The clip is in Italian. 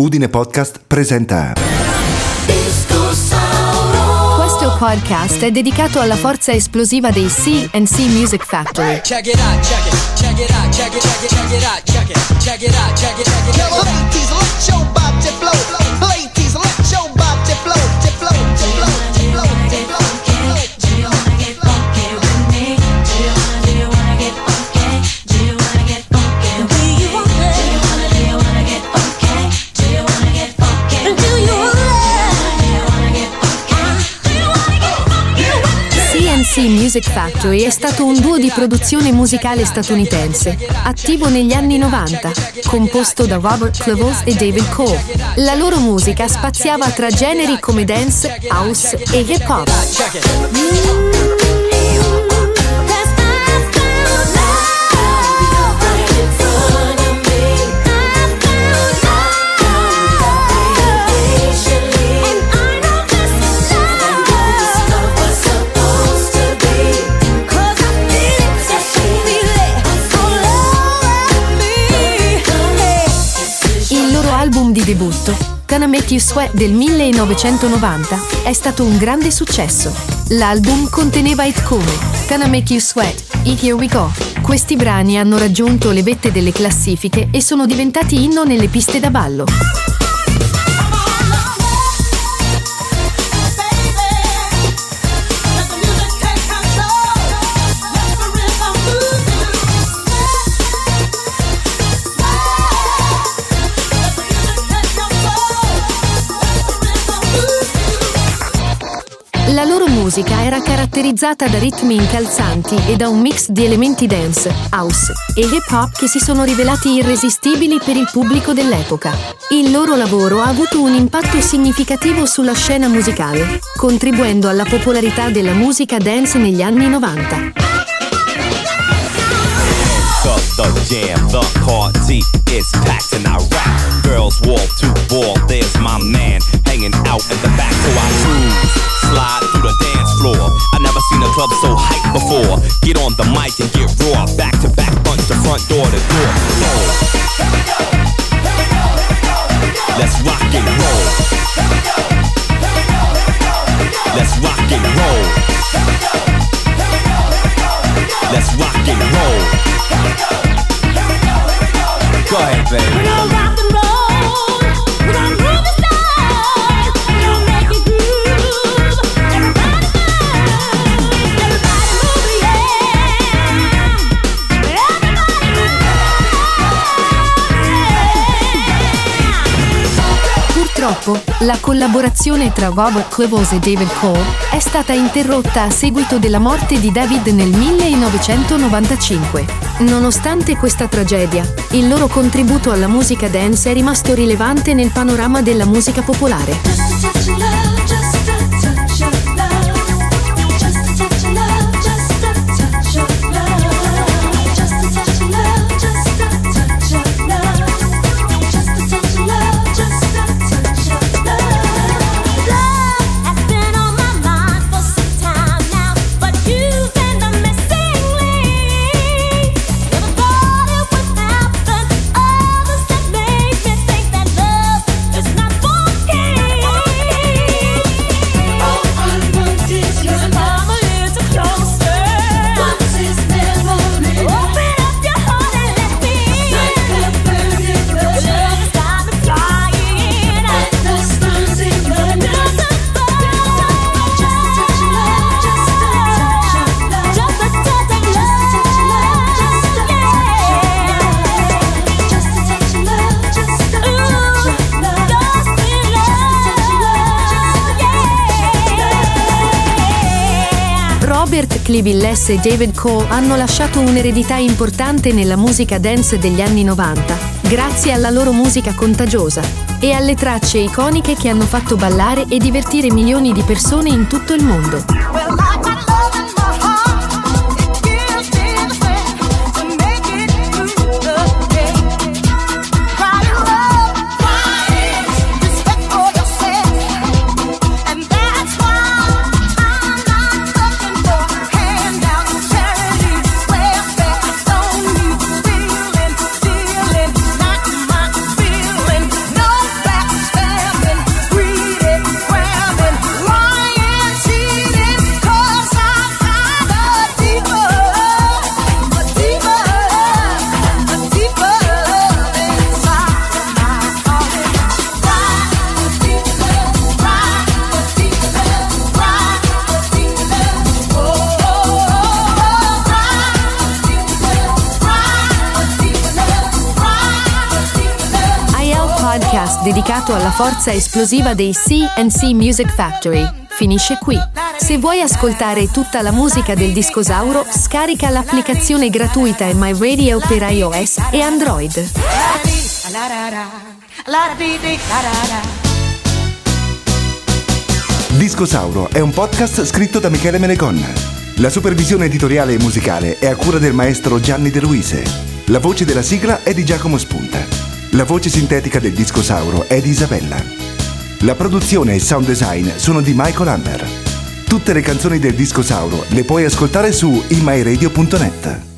Udine Podcast presenta Questo podcast è dedicato alla forza esplosiva dei CNC Music Factory. Check it out, check it, check it out, check it, check it, check it out, check it, check it out, check it, CNC Music Factory è stato un duo di produzione musicale statunitense, attivo negli anni 90, composto da Robert Clevels e David Cole. La loro musica spaziava tra generi come dance, house e hip hop. Album di debutto, Gonna Make You Sweat del 1990, è stato un grande successo. L'album conteneva hit come Gonna Make You Sweat e Here We Go. Questi brani hanno raggiunto le vette delle classifiche e sono diventati inno nelle piste da ballo. Musica era caratterizzata da ritmi incalzanti e da un mix di elementi dance, house e hip hop che si sono rivelati irresistibili per il pubblico dell'epoca. Il loro lavoro ha avuto un impatto significativo sulla scena musicale, contribuendo alla popolarità della musica dance negli anni 90. up the jam, the party is packed and I rap. Girls wall to wall, there's my man hanging out in the back, so I cruise, slide through the dance floor. I never seen a club so hyped before. Get on the mic and get raw, back to back, punch the front door to door. Roll. Let's rock and roll. Let's rock and roll. Let's rock and roll. Go ahead, baby. Purtroppo, la collaborazione tra Robert Clevels e David Cole è stata interrotta a seguito della morte di David nel 1995. Nonostante questa tragedia, il loro contributo alla musica dance è rimasto rilevante nel panorama della musica popolare. Robert Clivilless e David Cole hanno lasciato un'eredità importante nella musica dance degli anni 90, grazie alla loro musica contagiosa e alle tracce iconiche che hanno fatto ballare e divertire milioni di persone in tutto il mondo. Podcast dedicato alla forza esplosiva dei CNC Music Factory finisce qui. Se vuoi ascoltare tutta la musica del Discosauro, scarica l'applicazione gratuita in My Radio per iOS e Android. Discosauro è un podcast scritto da Michele Menegonna. La supervisione editoriale e musicale è a cura del maestro Gianni De Luise. La voce della sigla è di Giacomo Spunta. La voce sintetica del Discosauro è di Isabella. La produzione e il sound design sono di Michael Hammer. Tutte le canzoni del Discosauro le puoi ascoltare su imyradio.net.